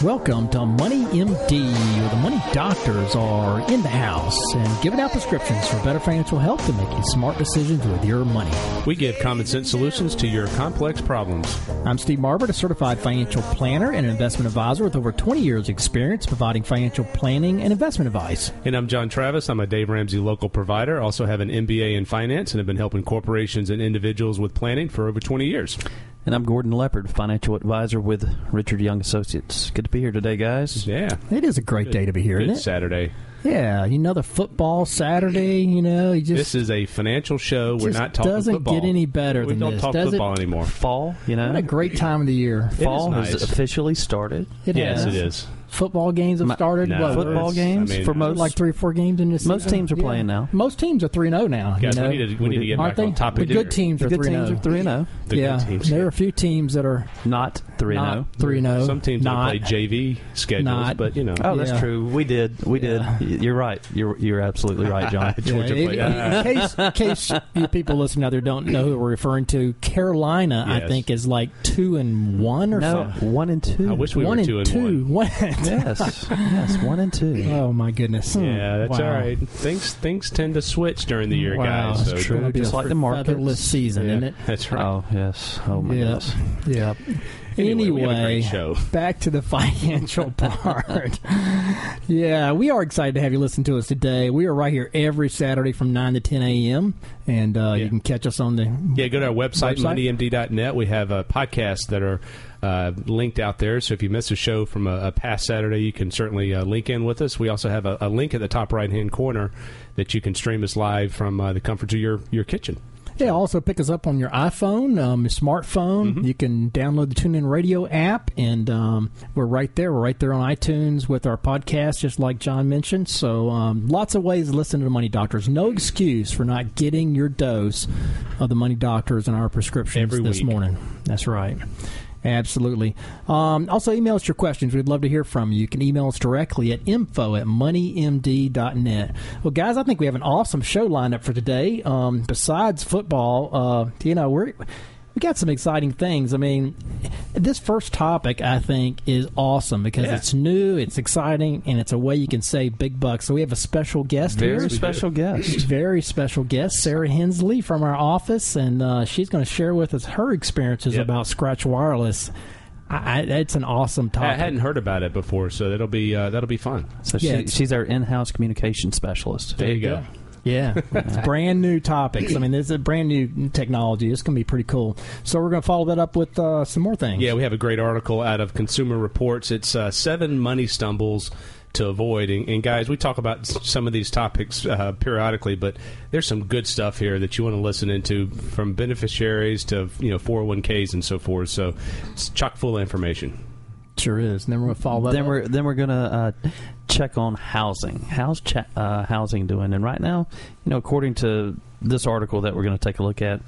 Welcome to Money MD, where the money doctors are in the house and giving out prescriptions for better financial health to making smart decisions with your money. We give common sense solutions to your complex problems. I'm Steve Marbert, a certified financial planner and investment advisor with over 20 years' experience providing financial planning and investment advice. And I'm John Travis. I'm a Dave Ramsey local provider. Also have an MBA in finance and have been helping corporations and individuals with planning for over 20 years. And I'm Gordon Leopard, financial advisor with Richard Young Associates. Good to be here today, guys. Yeah. It is a great Good- day to be here, Good isn't it? Saturday. Yeah, you know the football Saturday. You know, you just This is a financial show. We're not talking doesn't football. get any better we than don't this, talk does it? football anymore. Fall, you know. what a great time of the year. It is Fall nice. has officially started. It yes, has. it is. Football games have started. No, what, Football games I mean, for most like three or four games in this. Most season? teams are playing now. Most teams are three zero oh now. Guys, you know? we need to, we need to get Aren't back they? on topic. The good teams The are good three oh. teams zero. are three and zero. The good yeah, teams, there are a few teams that are Not three and not zero. three zero. Some teams not, don't play JV schedules, not- but you know. Oh, Yeah. that's true. We did. We did. Yeah. Y- You're right. You're you're absolutely right, John. Georgia in, played- in case, in case you people listening out there don't know who we're referring to, Carolina, I think, is like two and one or no, something. one and two. I wish we one were two and two. one. Yes, yes, one and two. Oh my goodness. Yeah, that's Wow. all right. Things things tend to switch during the year, Wow, guys. that's so true. It'll just like the markets. featherless season, Yeah, isn't it? That's right. Oh yes. Oh my Yeah. goodness. Yeah. Anyway, we have a Anyway, back to the financial part. yeah, we are excited to have you listen to us today. We are right here every Saturday from 9 to 10 a.m. And uh, you can catch us on the. Yeah, go to our website, Website? moneymd.net. We have uh, podcasts that are uh, linked out there. So if you missed a show from a, a past Saturday, you can certainly uh, link in with us. We also have a, a link at the top right hand corner that you can stream us live from uh, the comfort of your, your kitchen. Yeah, also pick us up on your iPhone, um, your smartphone. Mm-hmm. You can download the TuneIn Radio app, and um, we're right there. We're right there on iTunes with our podcast, just like John mentioned. So, um, lots of ways to listen to the Money Doctors. No excuse for not getting your dose of the Money Doctors and our prescriptions Every this week. morning. That's right. Absolutely. Um, also, email us your questions. We'd love to hear from you. You can email us directly at info at moneymd.net. Well, guys, I think we have an awesome show lined up for today. Um, besides football, uh, you know, we're. We got some exciting things. I mean, this first topic I think is awesome because Yeah. it's new, it's exciting, and it's a way you can save big bucks. So we have a special guest Very here special guest. very special guest, Sarah Hensley from our office, and uh, she's going to share with us her experiences Yep. about Scratch Wireless. I, I, it's an awesome topic. I hadn't heard about it before, so that'll be uh, that'll be fun. So Yeah, she, she's our in-house communication specialist. There you go. Yeah, it's brand new topics. I mean, this is a brand new technology. It's going to be pretty cool. So we're going to follow that up with uh, some more things. Yeah, we have a great article out of Consumer Reports. It's uh, seven money stumbles to avoid. And, and guys, we talk about some of these topics uh, periodically, but there's some good stuff here that you want to listen into, from beneficiaries to you know 401ks and so forth. So it's chock full of information. Sure is. And then we're going to follow that. Then up. we're then we're gonna uh, check on housing. How's cha- uh, housing doing? And right now, you know, according to this article that we're going to take a look at,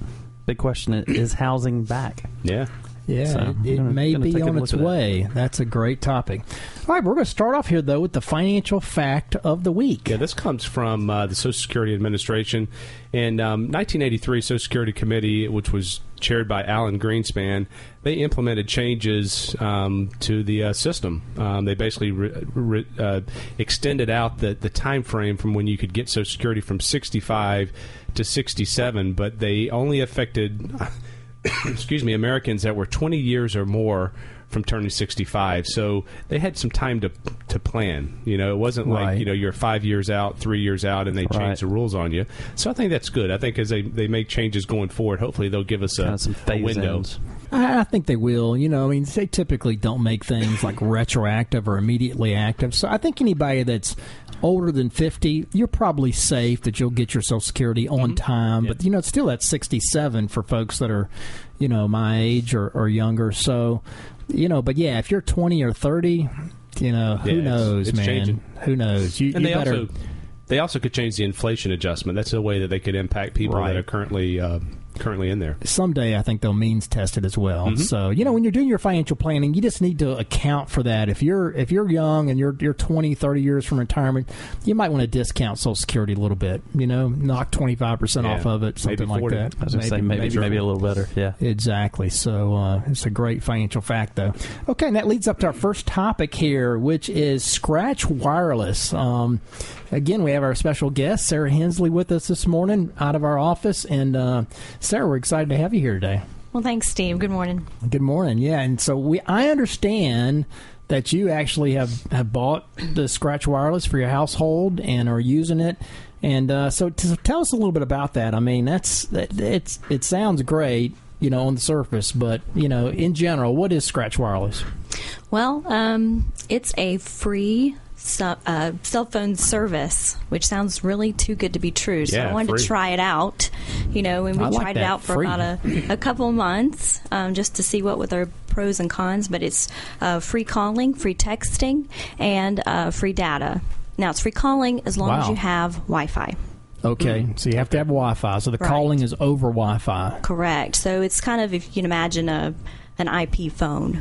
big question is, is housing back? Yeah. Yeah, So, it, it gonna- may gonna be on its at that. way. That's a great topic. All right, we're going to start off here though with the financial fact of the week. Yeah, this comes from uh, the Social Security Administration. In um, 1983, Social Security Committee, which was chaired by Alan Greenspan, they implemented changes um, to the uh, system. Um, they basically re- re- uh, extended out the, the time frame from when you could get Social Security from 65 to 67, but they only affected, excuse me, Americans that were 20 years or more from turning 65. So they had some time to to plan. You know, it wasn't like you know you're five years out, three years out, and they Right. change the rules on you. So I think that's good. I think as they, they make changes going forward, hopefully they'll give us a, Kind of some a window. I think they will. You know, I mean, they typically don't make things like retroactive or immediately active. So I think anybody that's older than 50, you're probably safe that you'll get your Social Security on time. But, you know, it's still at 67 for folks that are, you know, my age or, or younger. So, you know, but yeah, if you're 20 or 30, you know, who Yeah, it's- knows, it's man? changing. Who knows? You, and you they better. also they also could change the inflation adjustment. That's a way that they could impact people Right. that are currently uh, currently in there. someday I think they'll means test it as well. Mm-hmm. So you know when you're doing your financial planning, you just need to account for that. If you're if you're young and you're you're 20, 30 years from retirement, you might want to discount Social Security a little bit. You know, knock twenty five percent off of it, Maybe something like that. I was going to say maybe, maybe, a little better. Yeah. Exactly. So uh, it's a great financial fact, though. Okay, and that leads up to our first topic here, which is Scratch Wireless. Um, again, we have our special guest, Sarah Hensley, with us this morning out of our office. And uh, Sarah, we're excited to have you here today. Well, thanks, Steve. Good morning. Good morning. Yeah, and so we I understand that you actually have have bought the Scratch Wireless for your household and are using it. And uh, so, to tell us a little bit about that. I mean, that's that, it's it sounds great, you know, on the surface, but you know, in general, what is Scratch Wireless? Well, um, it's a free so, uh, cell phone service, which sounds really too good to be true. So Yeah, I wanted free. to try it out. You know, and we like tried it out for free. about a, a couple months um, just to see what were the pros and cons. But it's uh, free calling, free texting, and uh, free data. Now it's free calling as long as you have Wi-Fi. Okay, so you have to have Wi-Fi. So the Right. calling is over Wi-Fi. Correct. So it's kind of if you can imagine a an IP phone.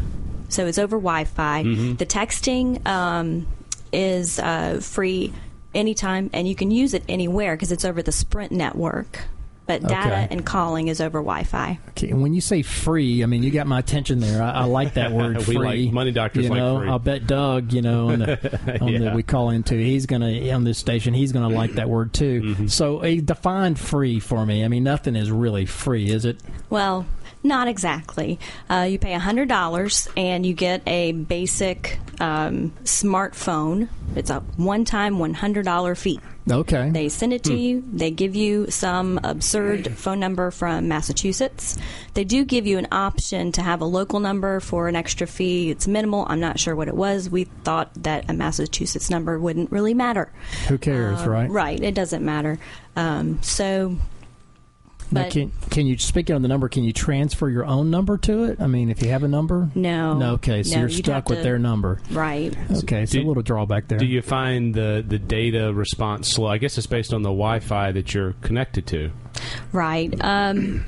So it's over Wi-Fi. The texting um, is uh, free anytime, and you can use it anywhere because it's over the Sprint network. But data Okay. and calling is over Wi-Fi. Okay, and when you say free, I mean you got my attention there. I, I like that word. We free. like- money doctors You like know, free. I'll bet Doug, you know, on the, on the we call into, he's gonna on this station, he's gonna like that word too. Mm-hmm. So, uh, define free for me. I mean, nothing is really free, is it? Well, not exactly. Uh, you pay hundred dollars and you get a basic um, smartphone. It's a one-time one hundred dollar fee. Okay. They send it to you. They give you some absurd phone number from Massachusetts. They do give you an option to have a local number for an extra fee. It's minimal. I'm not sure what it was. We thought that a Massachusetts number wouldn't really matter. Who cares, Uh, right? Right. It doesn't matter. Um, so, but can can you speaking on the number? Can you transfer your own number to it? I mean, if you have a number, no. no. Okay, so No, you're stuck with to- their number. Right. Okay, so Do- a little drawback there. Do you find the the data response slow? I guess it's based on the Wi-Fi that you're connected to. Right. Um,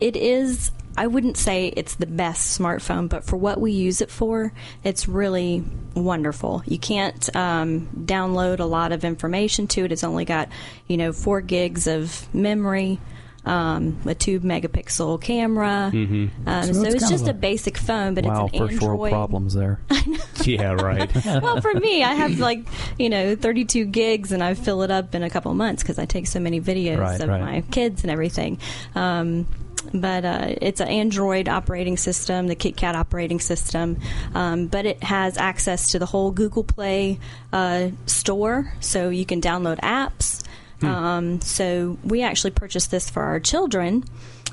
it is. I wouldn't say it's the best smartphone, but for what we use it for, it's really wonderful. You can't um, download a lot of information to it. It's only got, you know, four gigs of memory, um, a two megapixel camera. Um, So so, it's it's just a, a- basic phone, but wow, it's an first Android. world problems there. Yeah, right. well, for me, I have like you know 32 gigs, and I fill it up in a couple months because I take so many videos Right, of right. my kids and everything. Um, but uh, it's an Android operating system, the KitKat operating system, um, but it has access to the whole Google Play uh, store, so you can download apps. Um, so we actually purchased this for our children.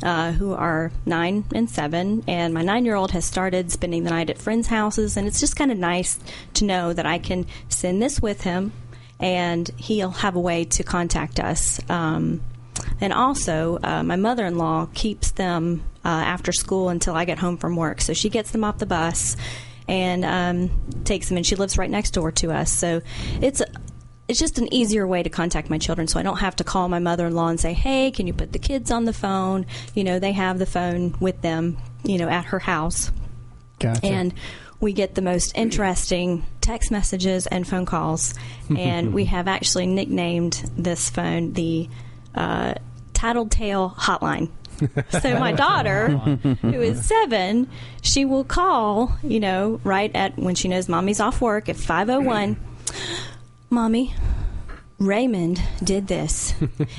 Uh, who are nine and seven, and my nine-year-old has started spending the night at friends' houses, and it's just kind of nice to know that I can send this with him, and he'll have a way to contact us. Um, and also, uh, my mother-in-law keeps them uh, after school until I get home from work, so she gets them off the bus and um, takes them, and she lives right next door to us, so it's it's just an easier way to contact my children so I don't have to call my mother in law and say, hey, can you put the kids on the phone? You know, they have the phone with them, you know, at her house. Gotcha. And we get the most interesting text messages and phone calls. and we have actually nicknamed this phone the uh, Tattletale Hotline. so my daughter, who is seven, she will call, you know, right at when she knows mommy's off work at 501. Mommy, Raymond did this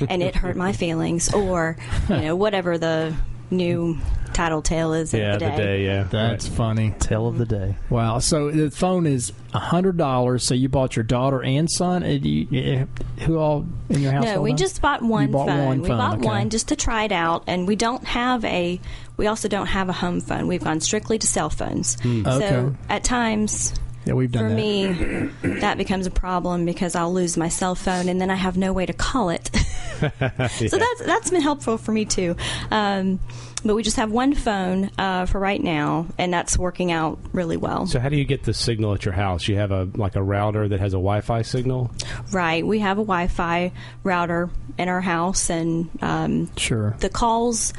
and it hurt my feelings, or, you know, whatever the new title tale is yeah, of the day. yeah. That's funny. Tale of the day. Wow. So the phone is a hundred dollars. So you bought your daughter and son. Uh, you- uh, Who all in your house? No, we now? just bought one bought phone. one we phone, bought okay. one just to try it out, and we don't have a. We also don't have a home phone. We've gone strictly to cell phones. Okay. So at times, Yeah, we've done for that. me, that becomes a problem because I'll lose my cell phone and then I have no way to call it. So that's that's been helpful for me too. Um, but we just have one phone uh, for right now, and that's working out really well. So how do you get the signal at your house? You have a like a router that has a Wi-Fi signal. Right, we have a Wi-Fi router in our house, and um, Sure. the calls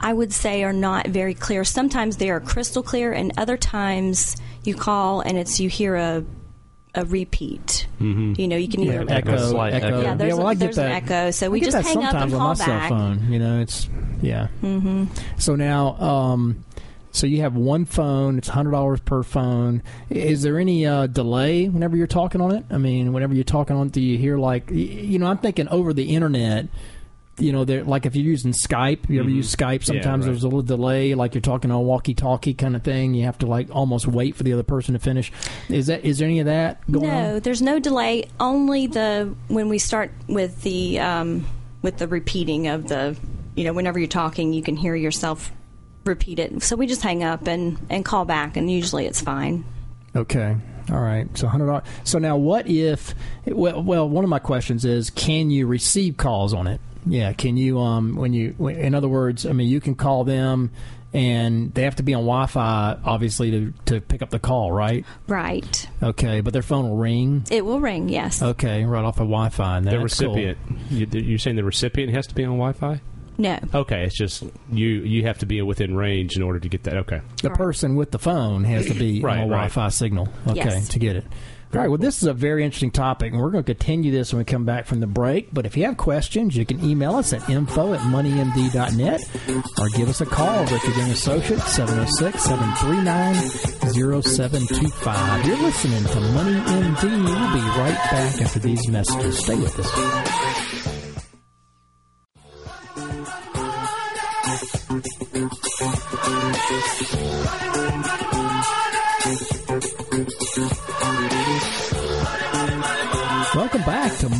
I would say are not very clear. Sometimes they are crystal clear, and other times you call and it's you hear a a repeat. Mm-hmm. You know, you can Yeah, hear echo, slight echo. echo. Yeah, there's, well, a, I get there's that. an echo, so we I get just that hang up sometimes and on call my back. cell phone. You know, it's yeah. Mm-hmm. So now, um, so you have one phone. It's hundred dollars per phone. Is there any uh, delay whenever you're talking on it? I mean, whenever you're talking on, it, do you hear like you know? I'm thinking over the internet. You know, there like if you're using Skype, you ever use Skype? Sometimes right. there's a little delay, like you're talking on a walkie-talkie kind of thing. You have to like almost wait for the other person to finish. Is that is there any of that going on? No, there's no delay. Only the when we start with the um, with the repeating of the, you know, whenever you're talking, you can hear yourself repeat it. So we just hang up and and call back, and usually it's fine. Okay. All right. So hundred dollars. So now, what if? Well, well, one of my questions is, can you receive calls on it? Yeah. Can you? Um. When you. In other words, I mean, you can call them, and they have to be on Wi-Fi, obviously, to to pick up the call, right? Right. Okay. But their phone will ring. It will ring. Yes. Okay, right off of Wi-Fi. And The that's cool. recipient. You, you're saying the recipient has to be on Wi-Fi? No. Okay, it's just you. You have to be within range in order to get that. Okay. The person with the phone has to be Right, on a right. Wi-Fi signal. Okay, Yes. to get it. All right. Well, this is a very interesting topic, and we're going to continue this when we come back from the break. But if you have questions, you can email us at info at moneymd.net or give us a call, Richard Young Associates, 706-739-0725. You're listening to Money MD. We'll be right back after these messages. Stay with us.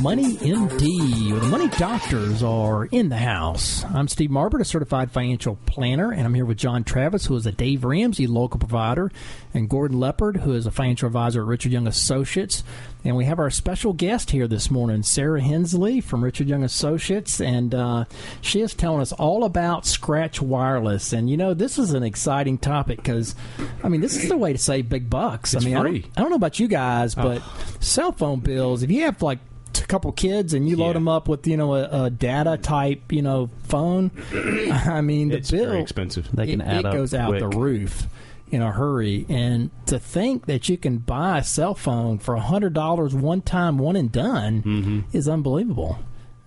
Money MD, where the money doctors are in the house. I'm Steve Marbert, a certified financial planner, and I'm here with John Travis, who is a Dave Ramsey local provider, and Gordon Leopard, who is a financial advisor at Richard Young Associates. And we have our special guest here this morning, Sarah Hensley from Richard Young Associates, and uh, she is telling us all about Scratch Wireless. And you know, this is an exciting topic because, I mean, this is the way to save big bucks. It's I mean, I don't, I don't know about you guys, but cell phone bills, if you have like couple kids and you load Yeah. them up with, you know, a, a data type, you know, phone, I mean, the It's bill very expensive. They can it, add it up goes out quick. the roof in a hurry. And to think that you can buy a cell phone for a hundred dollars one time, one and done, Mm-hmm. is unbelievable.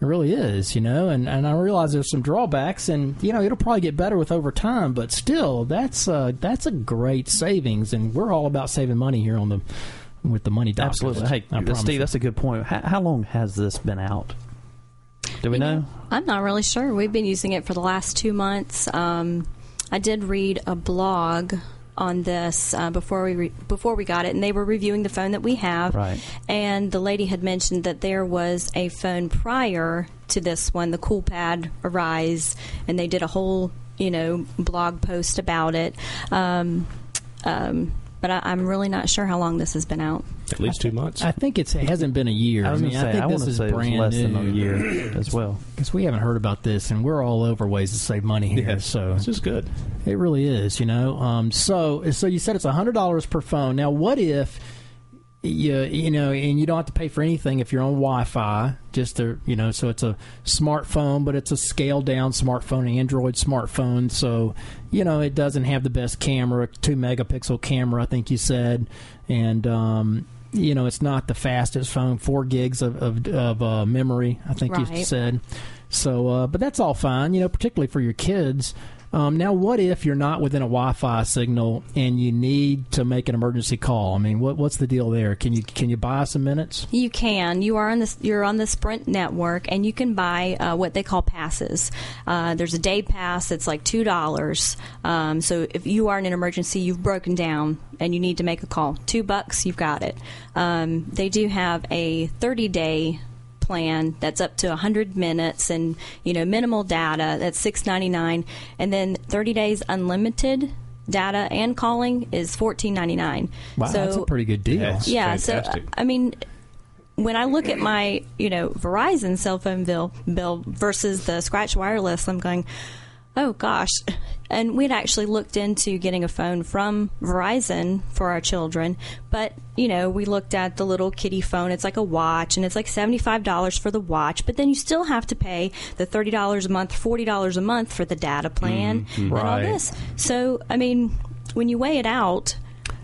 It really is, you know, and, and I realize there's some drawbacks, and you know it'll probably get better with over time, but still, that's uh, that's a great savings, and we're all about saving money here on the with the money doctors. Absolutely. Hey, I Steve, you. that's a good point. How, how long has this been out? Do we You know? I'm not really sure. We've been using it for the last two months. Um, I did read a blog on this uh, before we re- before we got it, and they were reviewing the phone that we have. Right. And the lady had mentioned that there was a phone prior to this one, the CoolPad Arise, and they did a whole you know blog post about it. Um, um, but I, I'm really not sure how long this has been out. At least two months. I think it's, it hasn't been a year. I was mean, say, I think I, this is say it was brand less new. than a year as well. because we haven't heard about this, and we're all over ways to save money here. Yes. So This is good. it really is, you know. Um, so so you said it's hundred dollars per phone. Now, what if you you know, and you don't have to pay for anything if you're on Wi-Fi? Just to you know, so it's a smartphone, but it's a scaled down smartphone, Android smartphone. So you know, it doesn't have the best camera, two megapixel camera, I think you said, and um, you know, it's not the fastest phone, four gigs of of, of uh, memory, I think you said. So, uh, but that's all fine, you know, particularly for your kids. Um, now, what if you're not within a Wi-Fi signal and you need to make an emergency call? I mean, what, what's the deal there? Can you can you buy some minutes? You can. You are on this. You're on the Sprint network, and you can buy uh, what they call passes. Uh, there's a day pass that's like two dollars. Um, so if you are in an emergency, you've broken down, and you need to make a call, two bucks, you've got it. Um, they do have a 30 day plan that's up to 100 minutes and you know minimal data that's 6.99 and then 30 days unlimited data and calling is fourteen ninety nine. Wow, so, that's a pretty good deal. That's yeah. So. I mean, when I look at my you know Verizon cell phone bill bill versus the Scratch Wireless, I'm going, oh gosh. And we'd actually looked into getting a phone from Verizon for our children, but you know we looked at the little kitty phone. It's like a watch, and it's like seventy five dollars for the watch, but then you still have to pay the thirty dollars a month, forty dollars a month for the data plan mm-hmm. and all this. So I mean, when you weigh it out.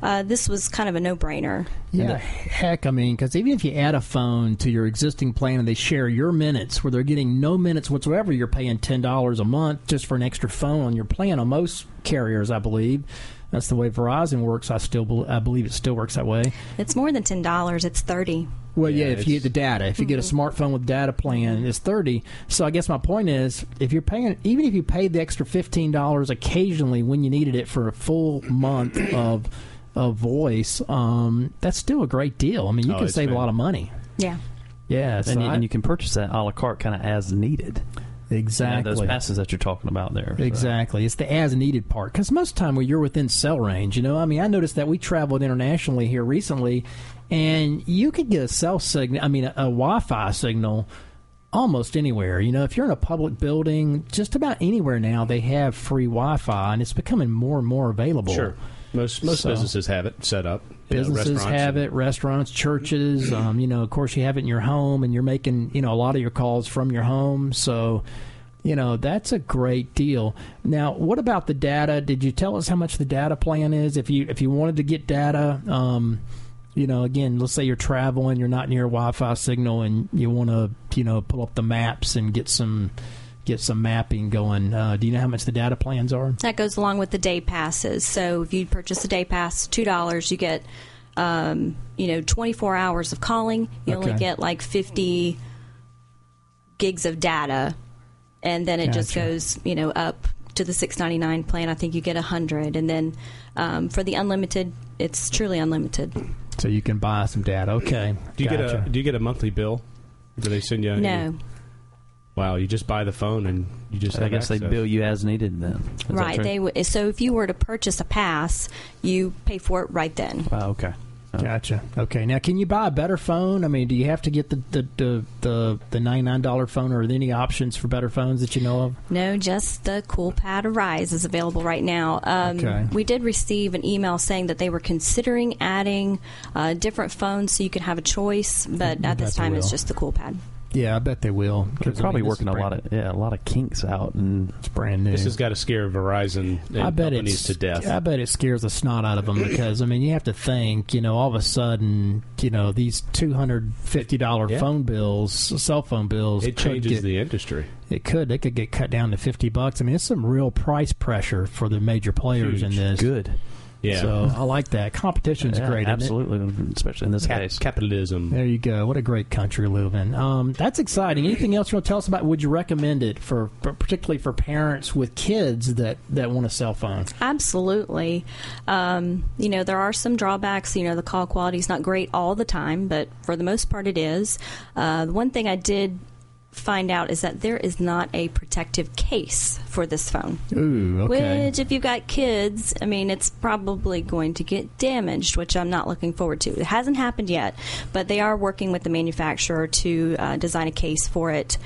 Uh, this was kind of a no-brainer. Yeah, heck, I mean, because even if you add a phone to your existing plan and they share your minutes, where they're getting no minutes whatsoever, you're paying ten dollars a month just for an extra phone on your plan. On most carriers, I believe that's the way Verizon works. I still, bel I believe it still works that way. It's more than ten dollars. It's thirty. Well, yeah, Yeah, if you get the data, if you get a smartphone with data plan, it's thirty. So I guess my point is, if you're paying, even if you paid the extra fifteen dollars occasionally when you needed it for a full month of of voice, um, that's still a great deal. I mean, you Oh, can it's save a lot of money. Yeah. Yeah, so and, you, I- and you can purchase that a la carte kind of as needed. You know, exactly. those passes that you're talking about there. So- Exactly. It's the as needed part. Because most of the time when you're within cell range, you know, I mean, I noticed that we traveled internationally here recently, and you could get a cell signal, I mean, a, a Wi Fi signal almost anywhere. You know, if you're in a public building, just about anywhere now, they have free Wi Fi, and it's becoming more and more available. Sure. Most most So- businesses have it set up. You know, Businesses have it, restaurants, churches. Um, you know, of course, you have it in your home, and you're making you know a lot of your calls from your home. So, you know, that's a great deal. Now, what about the data? Did you tell us how much the data plan is? If you if you wanted to get data, um, you know, again, let's say you're traveling, you're not near a Wi-Fi signal, and you want to you know pull up the maps and get some get some mapping going. Uh, do you know how much the data plans are? That goes along with the day passes. So if you purchase a day pass, two dollars, you get, um, you know, twenty four hours of calling. You only get like fifty gigs of data, and then it just goes, you know, up to the six ninety nine plan. I think you get a hundred, and then um, for the unlimited, it's truly unlimited. So you can buy some data. Okay. Do you get a Do you get a monthly bill? Do they send you? A No, Wow, you just buy the phone and you just. I have guess they bill you as needed then. Is right? They w- so if you were to purchase a pass, you pay for it right then. Wow, okay. Oh. Gotcha. Okay. Now, can you buy a better phone? I mean, do you have to get the the the the, the ninety nine dollar phone, or are there any options for better phones that you know of? No, just the CoolPad Arise is available right now. Um, Okay. We did receive an email saying that they were considering adding uh, different phones so you could have a choice, but at this time it's just the CoolPad. Yeah, I bet they will. They're 'cause, I probably mean, working a lot of yeah, a lot of kinks out, and It's brand new. This has got to scare Verizon and I bet companies it's to death. I bet it scares the snot out of them because I mean you have to think you know all of a sudden you know these two hundred fifty dollar Yeah. phone bills, cell phone bills. it could changes get- the industry. It could. They could get cut down to fifty bucks. I mean, it's some real price pressure for the major players in this. good. Yeah. So I like that. Competition's Yeah, great. absolutely, especially in this Cap- case. capitalism. There you go. What a great country to live in. Um, that's exciting. Anything else you want to tell us about? Would you recommend it for, for particularly for parents with kids that, that want a cell phone? Absolutely. Um, you know, there are some drawbacks. You know, the call quality is not great all the time, but for the most part, it is. Uh, the one thing I did find out is that there is not a protective case for this phone. Ooh, okay. Which, if you've got kids, I mean, it's probably going to get damaged, which I'm not looking forward to. It hasn't happened yet, but they are working with the manufacturer to uh, design a case for it.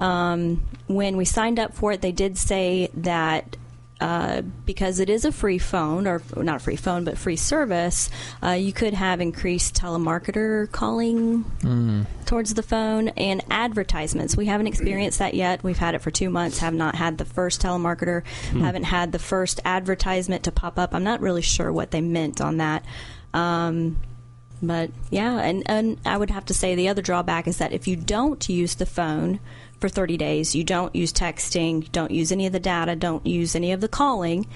Um, when we signed up for it, they did say that. Uh, because it is a free phone, or not a free phone, but free service, uh, you could have increased telemarketer calling towards the phone and advertisements. We haven't experienced that yet. We've had it for two months, have not had the first telemarketer, haven't had the first advertisement to pop up. I'm not really sure what they meant on that. Um, but yeah, and, and I would have to say the other drawback is that if you don't use the phone for 30 days, you don't use texting, don't use any of the data, don't use any of the calling,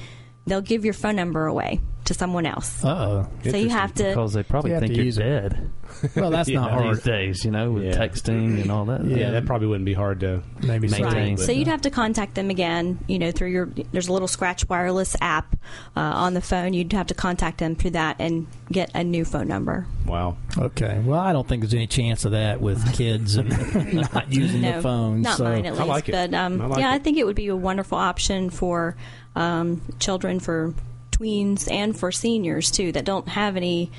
they'll give your phone number away to someone else. Uh oh. So you have to because they probably You have think to you're use it. dead Well, that's not these hard. these days, you know, with Yeah. texting and all that. Yeah, that probably wouldn't be hard to Maybe so. Maintain. Right. So you'd have to contact them again, you know, through your there's a little Scratch Wireless app uh, on the phone. You'd have to contact them through that and get a new phone number. Wow. Okay. Well, I don't think there's any chance of that with kids and not using no, the phone. not so. mine at I least. like it. But um, I like yeah, I it. think it would be a wonderful option for um, children for tweens and for seniors too that don't have any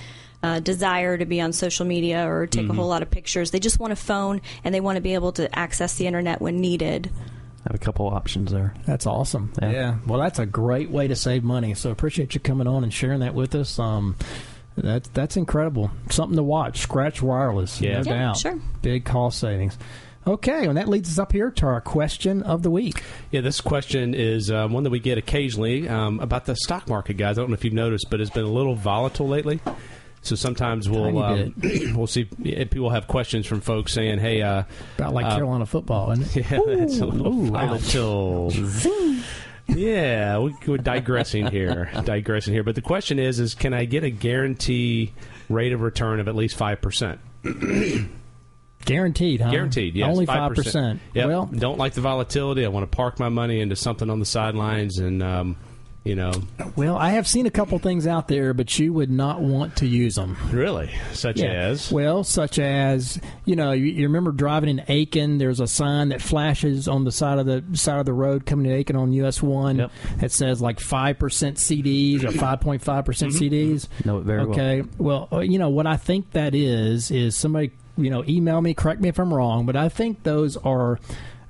uh, desire to be on social media or take a whole lot of pictures. They just want a phone and they want to be able to access the internet when needed. I Have a couple options there. That's awesome. Yeah. Yeah. Well, that's a great way to save money. So appreciate you coming on and sharing that with us. Um, that's that's incredible. Something to watch. Scratch wireless. Yeah. no Yeah, doubt. sure. Big cost savings. Okay, and that leads us up here to our question of the week. Yeah, this question is um, one that we get occasionally um, about the stock market, guys. I don't know if you've noticed, but it's been a little volatile lately. So sometimes we'll um, we'll see if people have questions from folks saying, "Hey, uh, About like Uh, Carolina football, isn't it? yeah, it's a little ooh, volatile." yeah, we, we're digressing here, digressing here. But the question is, is can I get a guarantee rate of return of at least five percent? Guaranteed, huh? Guaranteed, yes, Only five percent. Yep. Well, don't like the volatility. I want to park my money into something on the sidelines, and um, you know, well, I have seen a couple things out there, but you would not want to use them. really, such as Well, such as you know, you, you remember driving in Aiken. There's a sign that flashes on the side of the side of the road coming to Aiken on US one Yep. that says like five percent CDs or five point five percent CDs. Know it very well. okay. Well, uh, you know what I think that is is somebody you know email me, correct me if I'm wrong, but I think those are.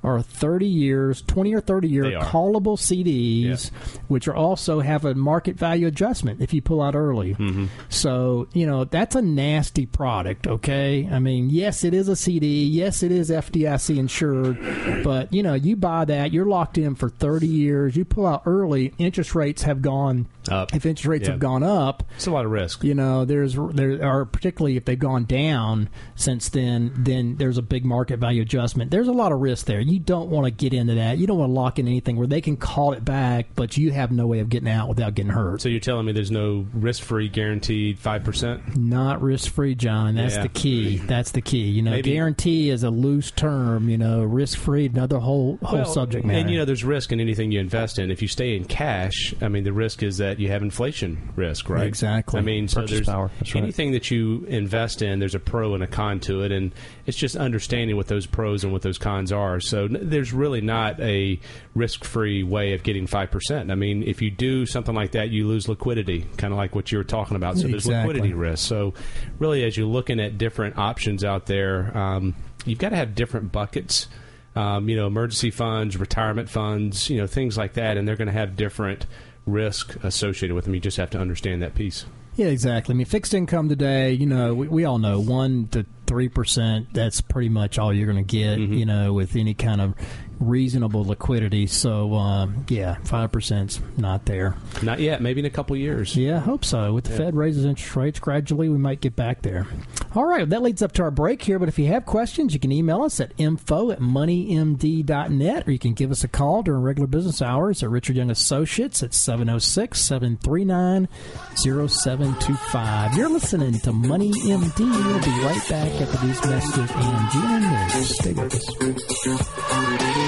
Are 30 years, 20 or 30 year callable CDs, which are also have a market value adjustment if you pull out early. Mm-hmm. So, you know, that's a nasty product, okay? I mean, yes, it is a CD. Yes, it is FDIC insured. But, you know, you buy that, you're locked in for 30 years. You pull out early, interest rates have gone Up. If interest rates Yeah. have gone up, it's a lot of risk. you know, there's there are particularly if they've gone down since then, then there's a big market value adjustment. There's a lot of risk there. You don't want to get into that. You don't want to lock in anything where they can call it back, but you have no way of getting out without getting hurt. So you're telling me there's no risk-free guaranteed five percent? Not risk free, John. That's Yeah. the key. That's the key. You know, Maybe- guarantee is a loose term. You know, risk free, another whole whole subject matter. And you know, there's risk in anything you invest in. If you stay in cash, I mean, the risk is that you have inflation risk, right? Exactly. I mean, so there's power. That's right. anything that you invest in. There's a pro and a con to it, and it's just understanding what those pros and what those cons are. So there's really not a risk-free way of getting five percent. I mean, if you do something like that, you lose liquidity, kind of like what you were talking about. So there's Exactly. liquidity risk. So really, as you're looking at different options out there, um, you've got to have different buckets um, you know, emergency funds, retirement funds, you know, things like that, and they're going to have different risk associated with them. You just have to understand that piece. yeah, exactly. I mean, fixed income today. You know, we, we all know one to three percent. That's pretty much all you're going to get. Mm-hmm. You know, with any kind of reasonable liquidity. So, um, yeah, five percent's not there. Not yet. Maybe in a couple years. Yeah, I hope so. With the Fed raises interest rates gradually, we might get back there. All right, that leads up to our break here. But if you have questions, you can email us at info at moneymd.net or you can give us a call during regular business hours at Richard Young Associates at 706 739 0725. You're listening to Money MD. We'll be right back after these messages and News. Stay with us.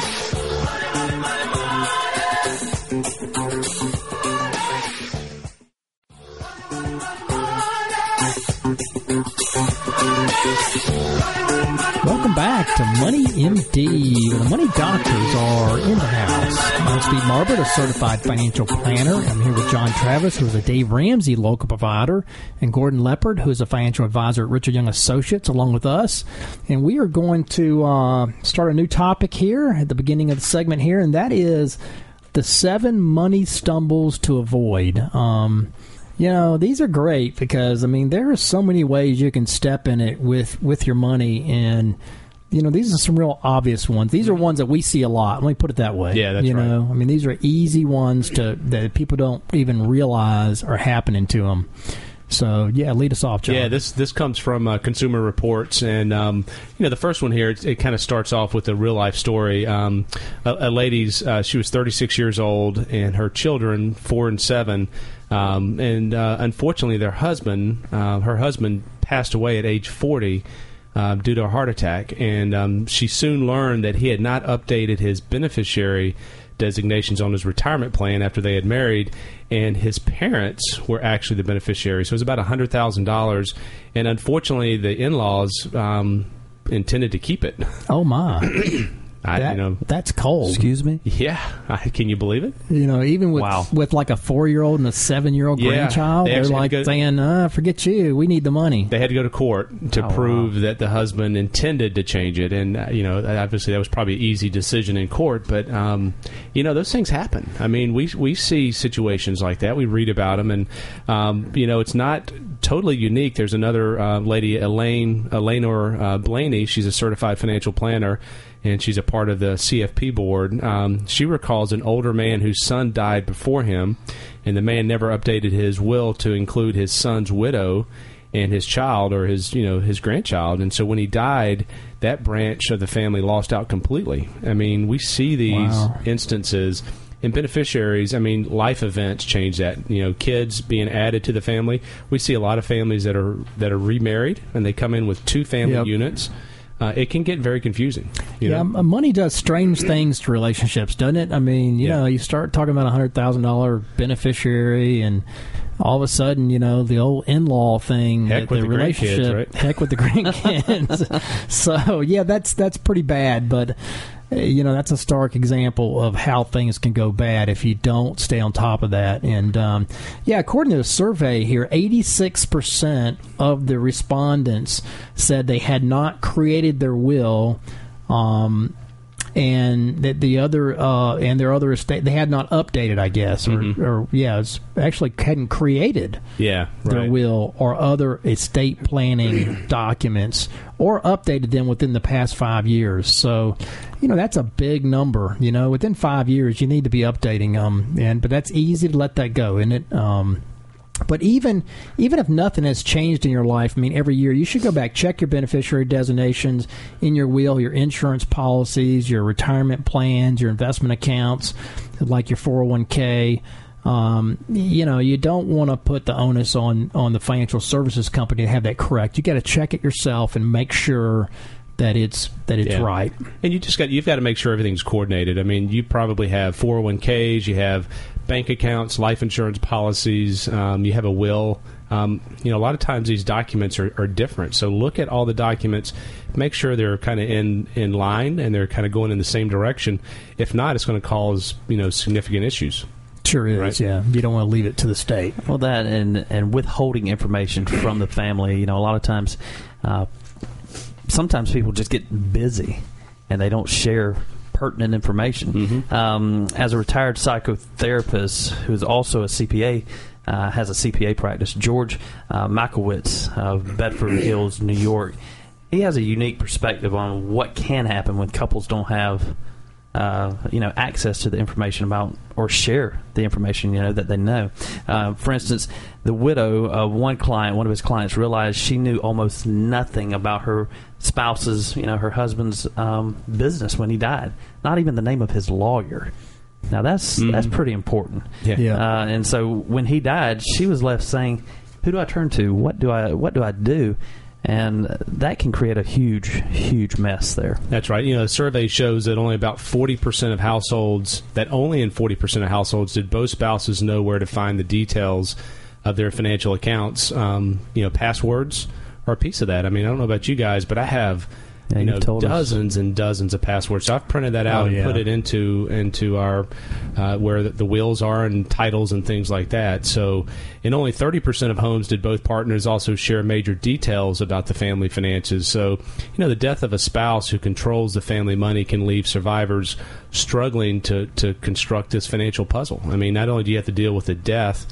Thank you. Welcome back to Money MD, where the money doctors are in the house. I'm Steve Marbert, a certified financial planner. I'm here with John Travis, who is a Dave Ramsey local provider, and Gordon Leopard, who is a financial advisor at Richard Young Associates, along with us. And we are going to uh, start a new topic here at the beginning of the segment here, and that is the seven money stumbles to avoid. Um, you know, these are great because I mean there are so many ways you can step in it with with your money and you know, these are some real obvious ones. These are ones that we see a lot. Let me put it that way. Yeah, that's you right. know, I mean, these are easy ones to that people don't even realize are happening to them. So, yeah, lead us off, John. Yeah, this this comes from uh, Consumer Reports, and um, you know the first one here. It, it kind of starts off with a real life story. Um, a, a lady's uh, she was 36 years old, and her children four and seven, um, and uh, unfortunately their husband, uh, her husband passed away at age 40. Uh, due to a heart attack, and um, she soon learned that he had not updated his beneficiary designations on his retirement plan after they had married, and his parents were actually the beneficiaries. So it was about hundred thousand dollars, and unfortunately, the in-laws um, intended to keep it. Oh my. I, That- you know, that's cold. Excuse me. yeah. I, can you believe it? You know, even with Wow. with like a four year old and a seven year old Yeah, grandchild, they they are like to go- saying, uh, "Forget you, we need the money." They had to go to court to Oh, prove that the husband intended to change it, and uh, you know, obviously that was probably an easy decision in court. But um, you know, those things happen. I mean, we we see situations like that. We read about them, and um, you know, it's not totally unique. There's another uh, lady, Elaine Eleanor uh, Blayney. She's a certified financial planner. And she's a part of the CFP board. Um, she recalls an older man whose son died before him, and the man never updated his will to include his son's widow and his child or his you know his grandchild and so when he died that branch of the family lost out completely i mean we see these Wow. instances and beneficiaries i mean life events change that you know kids being added to the family we see a lot of families that are that are remarried and they come in with two family Yep. units uh, it can get very confusing you yeah, know money does strange things to relationships, doesn't it? I mean, you Yeah. know, you start talking about a hundred thousand dollar beneficiary, and all of a sudden, you know, the old in law thing, Heck the, the grandkids, relationship, right? heck with the grandkids. so yeah, that's that's pretty bad, but. You know that's a stark example of how things can go bad if you don't stay on top of that. And um, yeah, according to a survey here, 86% of the respondents said they had not created their will um, and that the other uh, and their other estate they had not updated, I guess, or, or yeah, it's actually hadn't created yeah their right. will or other estate planning documents or updated them within the past five years. So, you know, that's a big number. You know, within five years, you need to be updating them, and but that's easy to let that go, isn't it? Um, but even even if nothing has changed in your life, I mean, every year you should go back, check your beneficiary designations in your will, your insurance policies, your retirement plans, your investment accounts, like your 401k. Um, you know, you don't want to put the onus on on the financial services company to have that correct. You got to check it yourself and make sure that it's that it's Yeah. right. And you just got you've got to make sure everything's coordinated. I mean, you probably have 401ks, you have bank accounts, life insurance policies, um, you have a will. Um, you know, a lot of times these documents are, are different. So look at all the documents, make sure they're kind of in in line and they're kind of going in the same direction. If not, it's going to cause you know significant issues. Sure is. Right. Yeah, you don't want to leave it to the state. Well, that and and withholding information from the family. You know, a lot of times, uh, sometimes people just get busy and they don't share pertinent information. Um, as a retired psychotherapist who's also a CPA. Uh, has a CPA practice. George uh, Makowitz of Bedford Hills, New York. He has a unique perspective on what can happen when couples don't have uh, you know access to the information about or share the information you know that they know. Uh, for instance, the widow of one client, one of his clients, realized she knew almost nothing about her spouse's, you know, her husband's um, business when he died. Not even the name of his lawyer. Now that's that's pretty important. Yeah. Uh, and so when he died, she was left saying, "Who do I turn to? What do I what do I do?" And that can create a huge, huge mess there. That's right. You know, the survey shows that only about 40% of households, that only in 40% of households did both spouses know where to find the details of their financial accounts. Um, you know, passwords are a piece of that. I mean, I don't know about you guys, but I have. Yeah, you know, told us. dozens and dozens of passwords. So I've printed that out Oh, and yeah. put it into into our uh, where the, the wheels are and titles and things like that. So, in only thirty percent of homes did both partners also share major details about the family finances. So, you know, the death of a spouse who controls the family money can leave survivors struggling to to construct this financial puzzle. I mean, not only do you have to deal with the death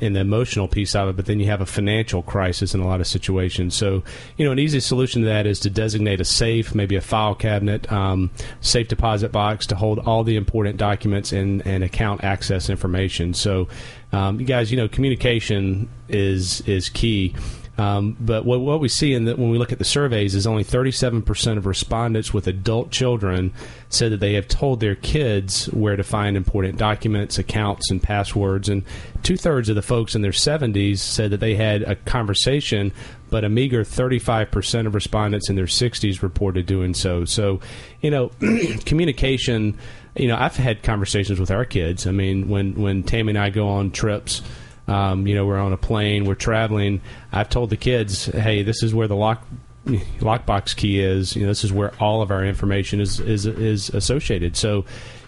in the emotional piece of it, but then you have a financial crisis in a lot of situations. So, you know, an easy solution to that is to designate a safe, maybe a file cabinet, um, safe deposit box to hold all the important documents and, and account access information. So, um, you guys, you know, communication is is key. Um, but what, what we see in the, when we look at the surveys is only 37% of respondents with adult children said that they have told their kids where to find important documents, accounts, and passwords. And two thirds of the folks in their 70s said that they had a conversation, but a meager 35% of respondents in their 60s reported doing so. So, you know, communication. You know, I've had conversations with our kids. I mean, when when Tammy and I go on trips, um, you know, we're on a plane, we're traveling. I've told the kids, "Hey, this is where the lock lockbox key is. You know, this is where all of our information is is is associated. So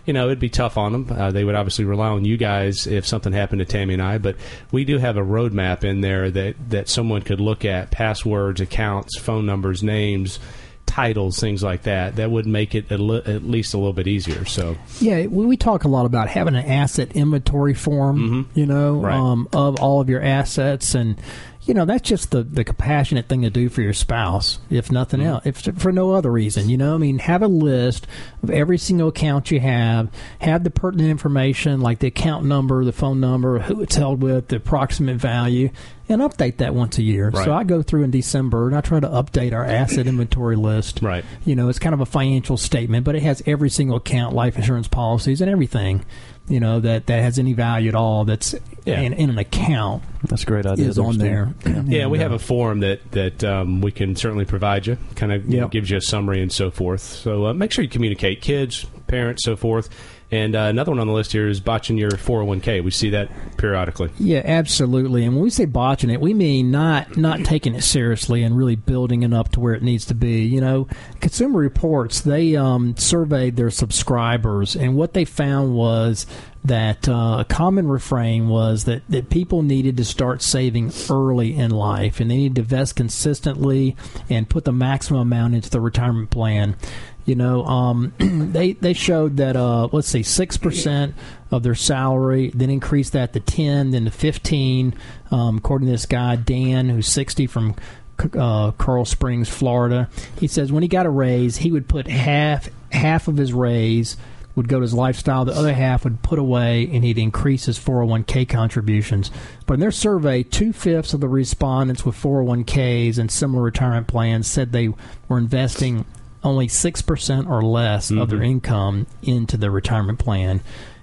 you know, it'd be tough on them. Uh, they would obviously rely on you guys if something happened to Tammy and I, but we do have a roadmap in there that, that someone could look at passwords, accounts, phone numbers, names, titles, things like that. That would make it li- at least a little bit easier. So, yeah, we, we talk a lot about having an asset inventory form, mm-hmm. you know, right. um, of all of your assets and you know that's just the the compassionate thing to do for your spouse if nothing mm-hmm. else if for no other reason you know? I mean have a list of every single account you have have the pertinent information like the account number the phone number who it's held with the approximate value and update that once a year. Right. so i go through in december and i try to update our asset inventory list. Right. You know it's kind of a financial statement but it has every single account life insurance policies and everything you know that that has any value at all that's yeah. in, in, an account. That's a great idea. Is on there. yeah, we have a form that that um, we can certainly provide you. Kind of yep. gives you a summary and so forth. So uh, make sure you communicate, kids, parents, so forth. And uh, another one on the list here is botching your 401k. We see that periodically. Yeah, absolutely. And when we say botching it, we mean not not taking it seriously and really building it up to where it needs to be. You know, Consumer Reports they um, surveyed their subscribers, and what they found was that uh, a common refrain was that, that people needed to start saving early in life and they needed to invest consistently and put the maximum amount into the retirement plan. You know, um, they they showed that uh, let's say six percent of their salary, then increased that to ten, then to fifteen. Um, according to this guy Dan, who's sixty from uh, Coral Springs, Florida, he says when he got a raise, he would put half half of his raise would go to his lifestyle. The other half would put away, and he'd increase his 401k contributions. But in their survey, two fifths of the respondents with 401ks and similar retirement plans said they were investing only 6% or less mm-hmm. of their mm-hmm. income into the retirement plan,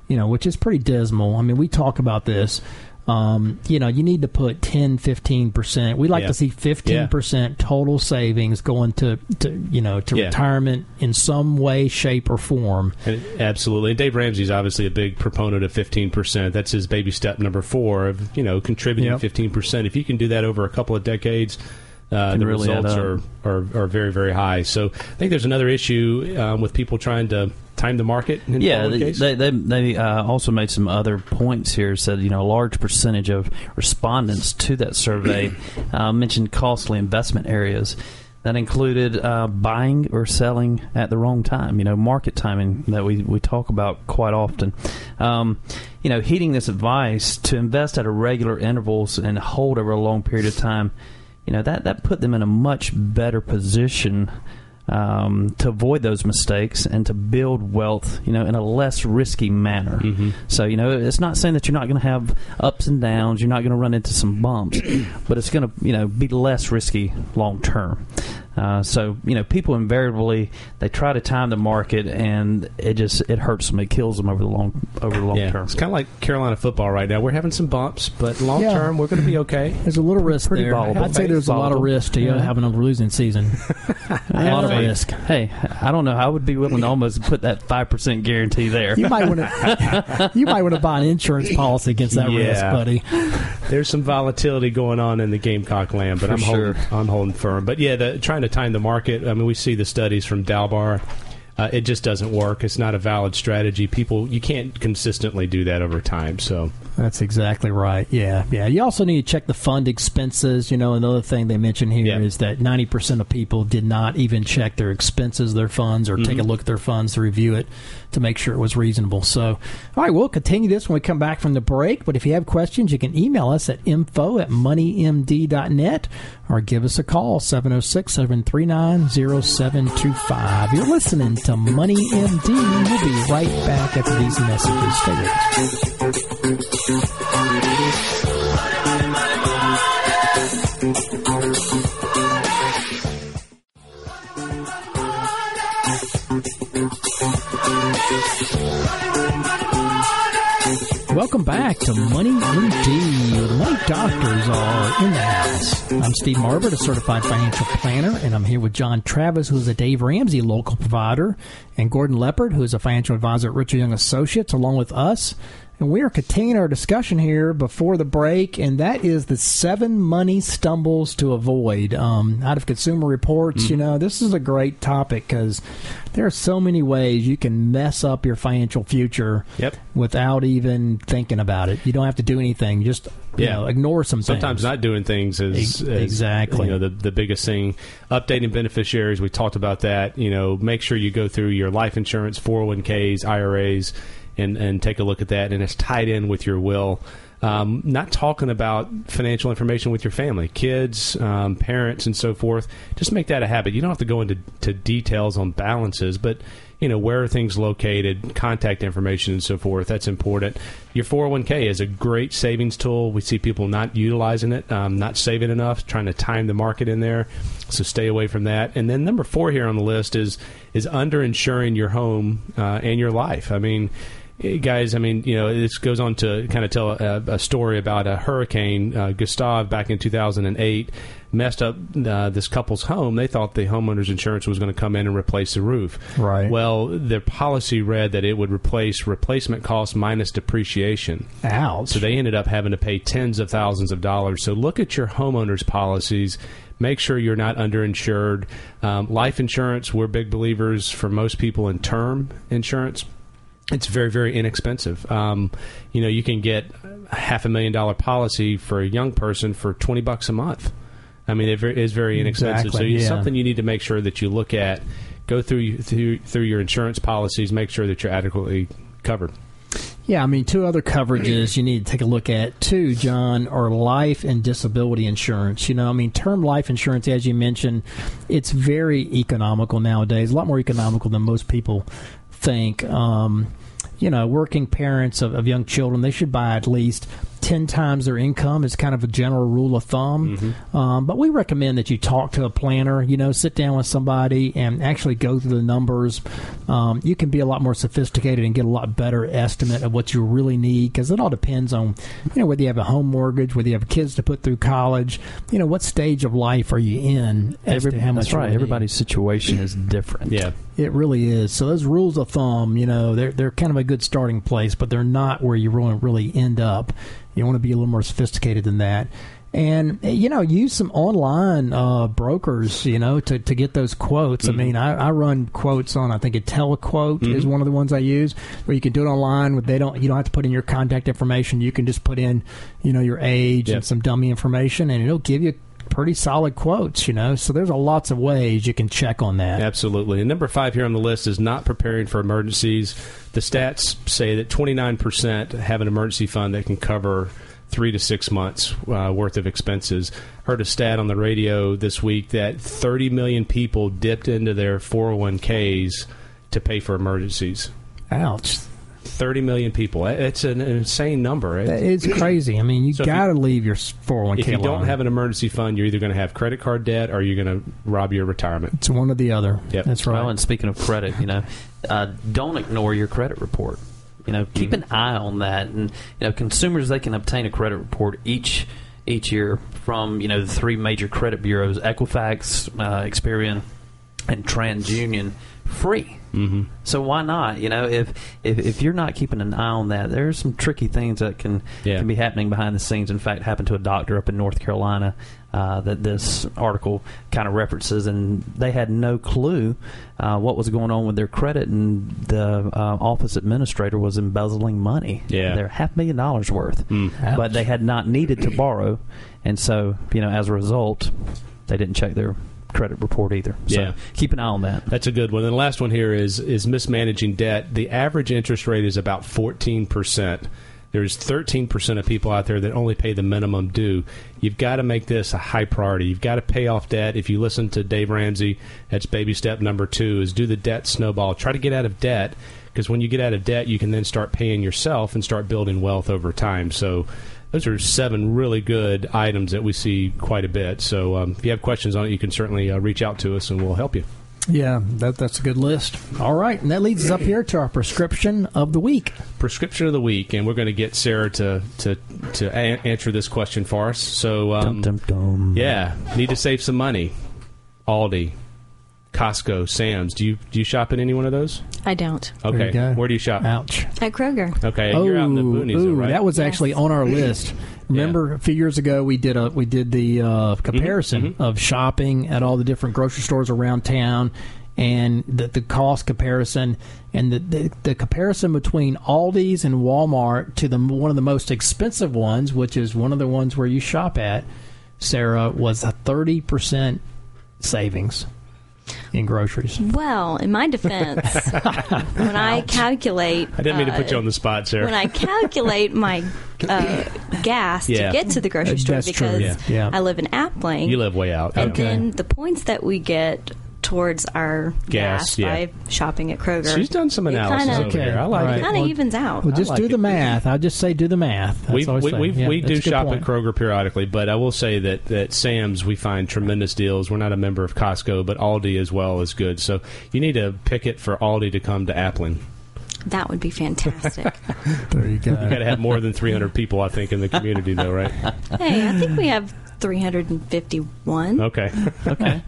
you know, which is pretty dismal. I mean, we talk about this. Um, you know, you need to put 10, 15%. We like yeah. to see 15% yeah. total savings going to, to you know, to yeah. retirement in some way, shape, or form. And absolutely. And Dave Ramsey's obviously a big proponent of 15%. That's his baby step number four of, you know, contributing yep. 15%. If you can do that over a couple of decades, uh, the really results are, are, are very very high. So I think there's another issue um, with people trying to time the market. yeah, they, they, they, they uh, also made some other points here. Said you know a large percentage of respondents to that survey uh, mentioned costly investment areas. That included uh, buying or selling at the wrong time. You know, market timing that we, we talk about quite often. Um, you know, heeding this advice to invest at irregular intervals and hold over a long period of time you know that that put them in a much better position um, to avoid those mistakes and to build wealth, you know, in a less risky manner. Mm-hmm. So, you know, it's not saying that you're not going to have ups and downs, you're not going to run into some bumps, but it's going to, you know, be less risky long term. Uh, so you know, people invariably they try to time the market, and it just it hurts them. It kills them over the long over the long yeah. term. It's kind of like Carolina football right now. We're having some bumps, but long yeah. term we're going to be okay. There's a little risk Pretty there. Volatile. I'd say there's volatile. a lot of risk to yeah. having a losing season. a lot of risk. Hey, I don't know. I would be willing to almost put that five percent guarantee there. You might want to. you might want to buy an insurance policy against that risk, buddy. There's some volatility going on in the Gamecock land, but For I'm sure. holding, I'm holding firm. But yeah, the, trying to time the market I mean, we see the studies from Dalbar. Uh, it just doesn't work. It's not a valid strategy. People, you can't consistently do that over time. So that's exactly right. Yeah, yeah. You also need to check the fund expenses. You know, another thing they mention here yeah. is that ninety percent of people did not even check their expenses, their funds, or mm-hmm. take a look at their funds to review it to make sure it was reasonable. So, all right, we'll continue this when we come back from the break. But if you have questions, you can email us at info at moneymd.net or give us a call 706 739 0725. You're listening to Money MD. We'll be right back after these messages. Stay Welcome back to Money MD. The Money Doctors are in the house. I'm Steve Marbert, a certified financial planner, and I'm here with John Travis, who's a Dave Ramsey local provider, and Gordon Leopard, who is a financial advisor at Richard Young Associates, along with us. And we are continuing our discussion here before the break, and that is the seven money stumbles to avoid. Um, out of Consumer Reports, Mm-hmm. you know, this is a great topic because there are so many ways you can mess up your financial future Yep. without even thinking about it. You don't have to do anything; just you Yeah. know, ignore some Sometimes things. not doing things is, is, exactly. you know the the biggest thing. Updating beneficiaries, we talked about that. You know, make sure you go through your life insurance, 401ks, IRAs, and and take a look at that, and it's tied in with your will. Um, not talking about financial information with your family, kids, um, parents, and so forth. Just make that a habit. You don't have to go into to details on balances, but you know where are things located, contact information, and so forth. That's important. Your 401k is a great savings tool. We see people not utilizing it, um, not saving enough, trying to time the market in there. So stay away from that. And then number four here on the list is is underinsuring your home uh, and your life. I mean. Guys, I mean, you know, this goes on to kind of tell a, a story about a hurricane. Uh, Gustav back in 2008 messed up uh, this couple's home. They thought the homeowner's insurance was going to come in and replace the roof. Right. Well, their policy read that it would replace replacement cost minus depreciation. Ouch. So they ended up having to pay tens of thousands of dollars. So look at your homeowners policies. Make sure you're not underinsured. Um, life insurance, we're big believers for most people in term insurance. It's very, very inexpensive. Um, you know, you can get a half a million dollar policy for a young person for 20 bucks a month. I mean, it is very inexpensive. Exactly, so it's yeah. something you need to make sure that you look at. Go through, through through your insurance policies. Make sure that you're adequately covered. Yeah, I mean, two other coverages you need to take a look at too, John, are life and disability insurance. You know, I mean, term life insurance, as you mentioned, it's very economical nowadays. A lot more economical than most people think. Um, you know, working parents of, of young children, they should buy at least 10 times their income is kind of a general rule of thumb. Um, but we recommend that you talk to a planner, you know, sit down with somebody and actually go through the numbers. Um, you can be a lot more sophisticated and get a lot better estimate of what you really need because it all depends on, you know, whether you have a home mortgage, whether you have kids to put through college, you know, what stage of life are you in as Every, to how much that's right. really need. Everybody's situation is different. Yeah. It really is. So those rules of thumb, you know, they're they're kind of a good starting place, but they're not where you really really end up. You want to be a little more sophisticated than that. And eh, you know, use some online uh, brokers, you know, to, to get those quotes. I mean, I, I run quotes on. I think a telequote is one of the ones I use, where you can do it online. With they don't, you don't have to put in your contact information. You can just put in, you know, your age Yep. and some dummy information, and it'll give you pretty solid quotes. You know, so there's a lots of ways you can check on that. Absolutely. And number five here on the list is not preparing for emergencies. The stats say that 29% have an emergency fund that can cover three to six months uh, worth of expenses. Heard a stat on the radio this week that 30 million people dipped into their 401ks to pay for emergencies. Ouch. 30 million people. It's an insane number. It's crazy. I mean, you So got to leave your 401k if you don't have an emergency fund, you're either going to have credit card debt or you're going to rob your retirement. it's one or the other. Yep. That's right. Well, and speaking of credit, you know, uh, don't ignore your credit report. You know, keep an eye on that. And you know, consumers they can obtain a credit report each each year from you know the three major credit bureaus: Equifax, uh, Experian, and TransUnion, free. Mm-hmm. So why not? You know, if, if if you're not keeping an eye on that, there's some tricky things that can Yeah. can be happening behind the scenes. In fact, happened to a doctor up in North Carolina uh, that this article kind of references, and they had no clue uh, what was going on with their credit, and the uh, office administrator was embezzling money. Yeah. they're half million dollars worth, Mm. but they had not needed to borrow, and so you know, as a result, they didn't check their credit report either. So Yeah. keep an eye on that. That's a good one. And the last one here is is mismanaging debt. The average interest rate is about fourteen percent. There's thirteen percent of people out there that only pay the minimum due. You've got to make this a high priority. You've got to pay off debt. If you listen to Dave Ramsey, that's baby step number two: is do the debt snowball. Try to get out of debt because when you get out of debt, you can then start paying yourself and start building wealth over time. So. Those are seven really good items that we see quite a bit. So, um, if you have questions on it, you can certainly uh, reach out to us and we'll help you. yeah, that, that's a good list. All right, and that leads us up here to our prescription of the week. prescription of the week, and we're going to get Sarah to to to a- answer this question for us. So, um, Dum, dum, dum. yeah, need to save some money. Aldi, Costco, Sam's. Do you do you shop at any one of those? I don't. There you Okay, go. where do you shop? Ouch. At Kroger. Okay, you're out in the boonies, though, right? that was Yes. actually on our list. Remember a few years ago we did a we did the uh, comparison Mm-hmm, of shopping at all the different grocery stores around town and the, the cost comparison and the, the the comparison between Aldi's and Walmart to the one of the most expensive ones, which is one of the ones where you shop at, Sarah, was a thirty percent savings in groceries. Well, in my defense, when I calculate, I didn't mean to uh, put you on the spot, Sarah. when I calculate my uh, gas Yeah. to get to the grocery store That's because yeah. Yeah. I live in Appling, you live way out. and yeah. then the points that we get towards our Gas, gas, yeah. by shopping at Kroger. She's done some analysis kinda- over here. I like All right. it. Kind of Well- evens out. Well, just like do it. the math. I'll just say do the math. That's We all we, say. we, Yeah, we that's do shop point. at Kroger periodically, but I will say that that Sam's we find tremendous deals. We're not a member of Costco, but Aldi as well is good. So you need to pick it for Aldi to come to Appling. that would be fantastic. There you go. You got to have more than 300 people, I think, in the community, though, right? hey, I think we have 351. Okay, Okay,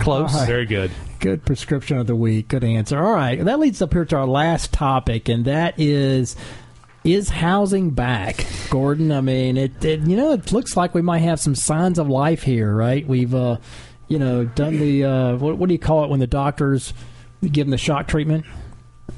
close. All right. very good. Good prescription of the week. Good answer. All right. That leads up here to our last topic, and that is is housing back, Gordon? I mean, it, it you know it looks like we might have some signs of life here, right? We've uh, you know done the uh, what, what do you call it when the doctors give them the shock treatment?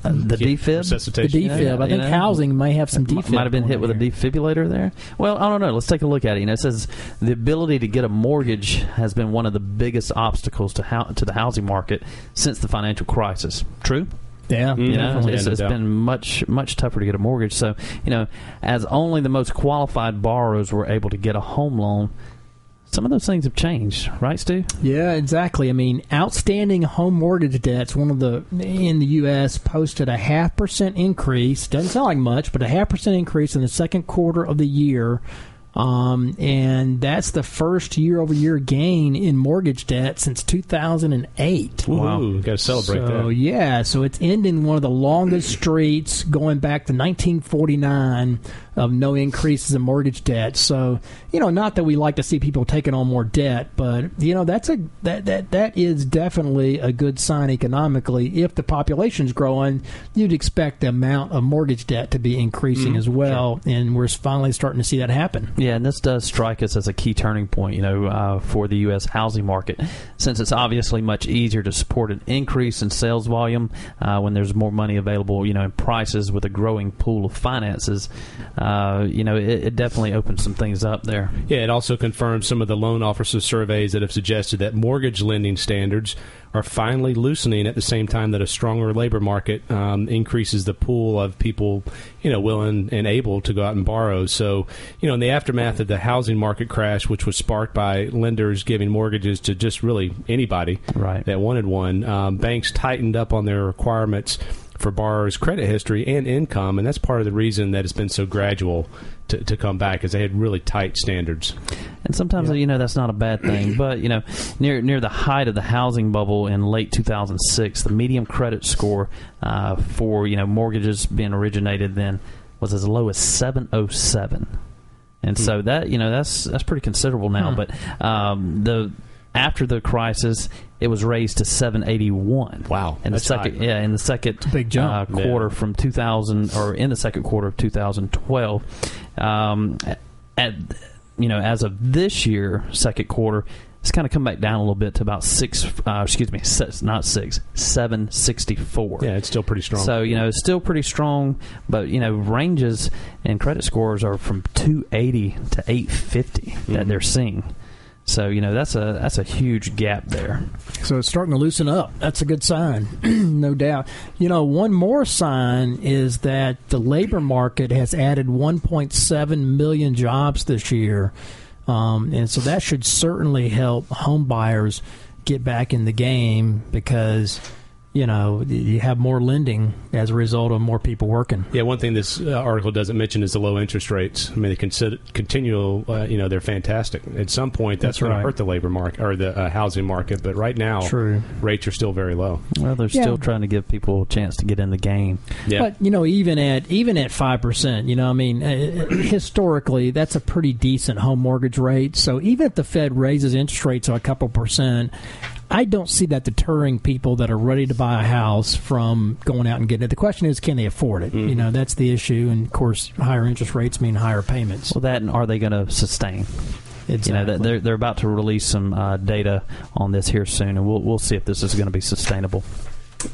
Uh, the Yeah, defib. The defib. Yeah, I think know. housing may have some defib. Might have been hit with a on defibrillator there. Well, I don't know. Let's take a look at it. You know, it says the ability to get a mortgage has been one of the biggest obstacles to how, to the housing market since the financial crisis. True. Yeah. You know, definitely. it's, Yeah, no it's been much much tougher to get a mortgage. So, you know, as only the most qualified borrowers were able to get a home loan, some of those things have changed, right, Stu? Yeah, exactly. I mean, outstanding home mortgage debts, one of the in the U.S. posted a half percent increase. Doesn't sound like much, but a half percent increase in the second quarter of the year. Um, and that's the first year over year gain in mortgage debt since 2008. Wow, got to celebrate so, that. yeah, so it's ending one of the longest streets going back to 1949 of no increases in mortgage debt. So, you know, not that we like to see people taking on more debt, but you know, that's a that that that is definitely a good sign economically. If the population's growing, you'd expect the amount of mortgage debt to be increasing Mhm, as well, and we're finally starting to see that happen. Yeah, and this does strike us as a key turning point, you know, uh, for the U.S. housing market, since it's obviously much easier to support an increase in sales volume uh, when there's more money available, you know, in prices with a growing pool of finances. Uh, you know, it, it definitely opens some things up there. Yeah, it also confirms some of the loan officer surveys that have suggested that mortgage lending standards are finally loosening at the same time that a stronger labor market um, increases the pool of people, you know, willing and able to go out and borrow. So, you know, in the aftermath of the housing market crash, which was sparked by lenders giving mortgages to just really anybody Right. that wanted one, um, banks tightened up on their requirements for borrowers' credit history and income, and that's part of the reason that it's been so gradual to, to come back, is they had really tight standards. And sometimes you know that's not a bad thing, but you know near near the height of the housing bubble in late 2006, the medium credit score uh, for you know mortgages being originated then was as low as 707, and so that you know that's that's pretty considerable now. Hmm. But um, the after the crisis, it was raised to 781. Wow, in the that's second high. yeah in the second big jump. uh, quarter from 2000 or in the second quarter of 2012 um, at you know as of this year second quarter it's kind of come back down a little bit to about six uh, excuse me six, not six 764 Yeah, it's still pretty strong. so you know it's still pretty strong but you know ranges and credit scores are from 280 to 850 Mm-hmm. that they're seeing so you know that's a that's a huge gap there So it's starting to loosen up. That's a good sign, no doubt. You know, one more sign is that the labor market has added 1.7 million jobs this year. Um, and so that should certainly help home buyers get back in the game because, you know, you have more lending as a result of more people working. yeah, one thing this uh, article doesn't mention is the low interest rates. I mean, they consider continual. Uh, you know, they're fantastic. At some point, that's, That's going right. to hurt the labor market or the uh, housing market. But right now, True. rates are still very low. well they're Yeah. still trying to give people a chance to get in the game Yeah, But you know, even at even at five percent, you know, I mean, uh, historically, that's a pretty decent home mortgage rate. So even if the Fed raises interest rates a couple percent, I don't see that deterring people that are ready to buy a house from going out and getting it. The question is, can they afford it? You know, that's the issue. And of course, higher interest rates mean higher payments. Well, that and are they going to sustain? You know, they're they're about to release some uh, data on this here soon, and we'll we'll see if this is going to be sustainable.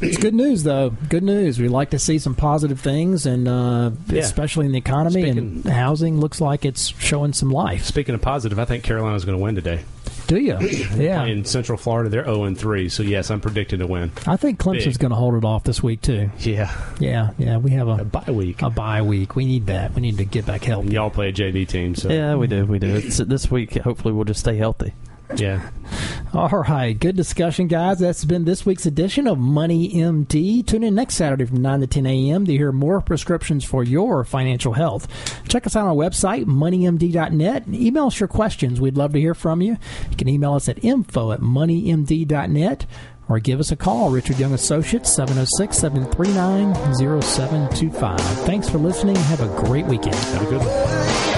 It's good news, though. Good news. We like to see some positive things, and uh, Yeah. especially in the economy and housing, looks like it's showing some life. Speaking of positive, I think Carolina's going to win today. Do you? Yeah. In Central Florida, they're 0 and 3. So, yes, I'm predicting to win. I think Clemson's going to hold it off this week too. Yeah. Yeah, yeah. We have A a bye week. a bye week. We need that. We need to get back healthy. Y'all play a JV team. So, Yeah, we do, we do. It's, this week, hopefully, we'll just stay healthy. Yeah. All right, good discussion, guys. That's been this week's edition of Money MD. Tune in next Saturday from 9 to 10 a.m. to hear more prescriptions for your financial health. Check us out on our website, moneymd.net. and Email us your questions. We'd love to hear from you. You can email us at info at moneymd.net or give us a call, Richard Young Associates, 706 739 0725. Thanks for listening. Have a great weekend. Have a good one.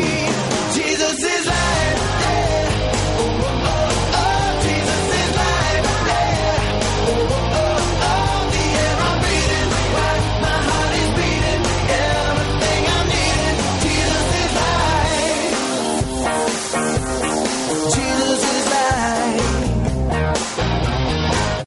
soon.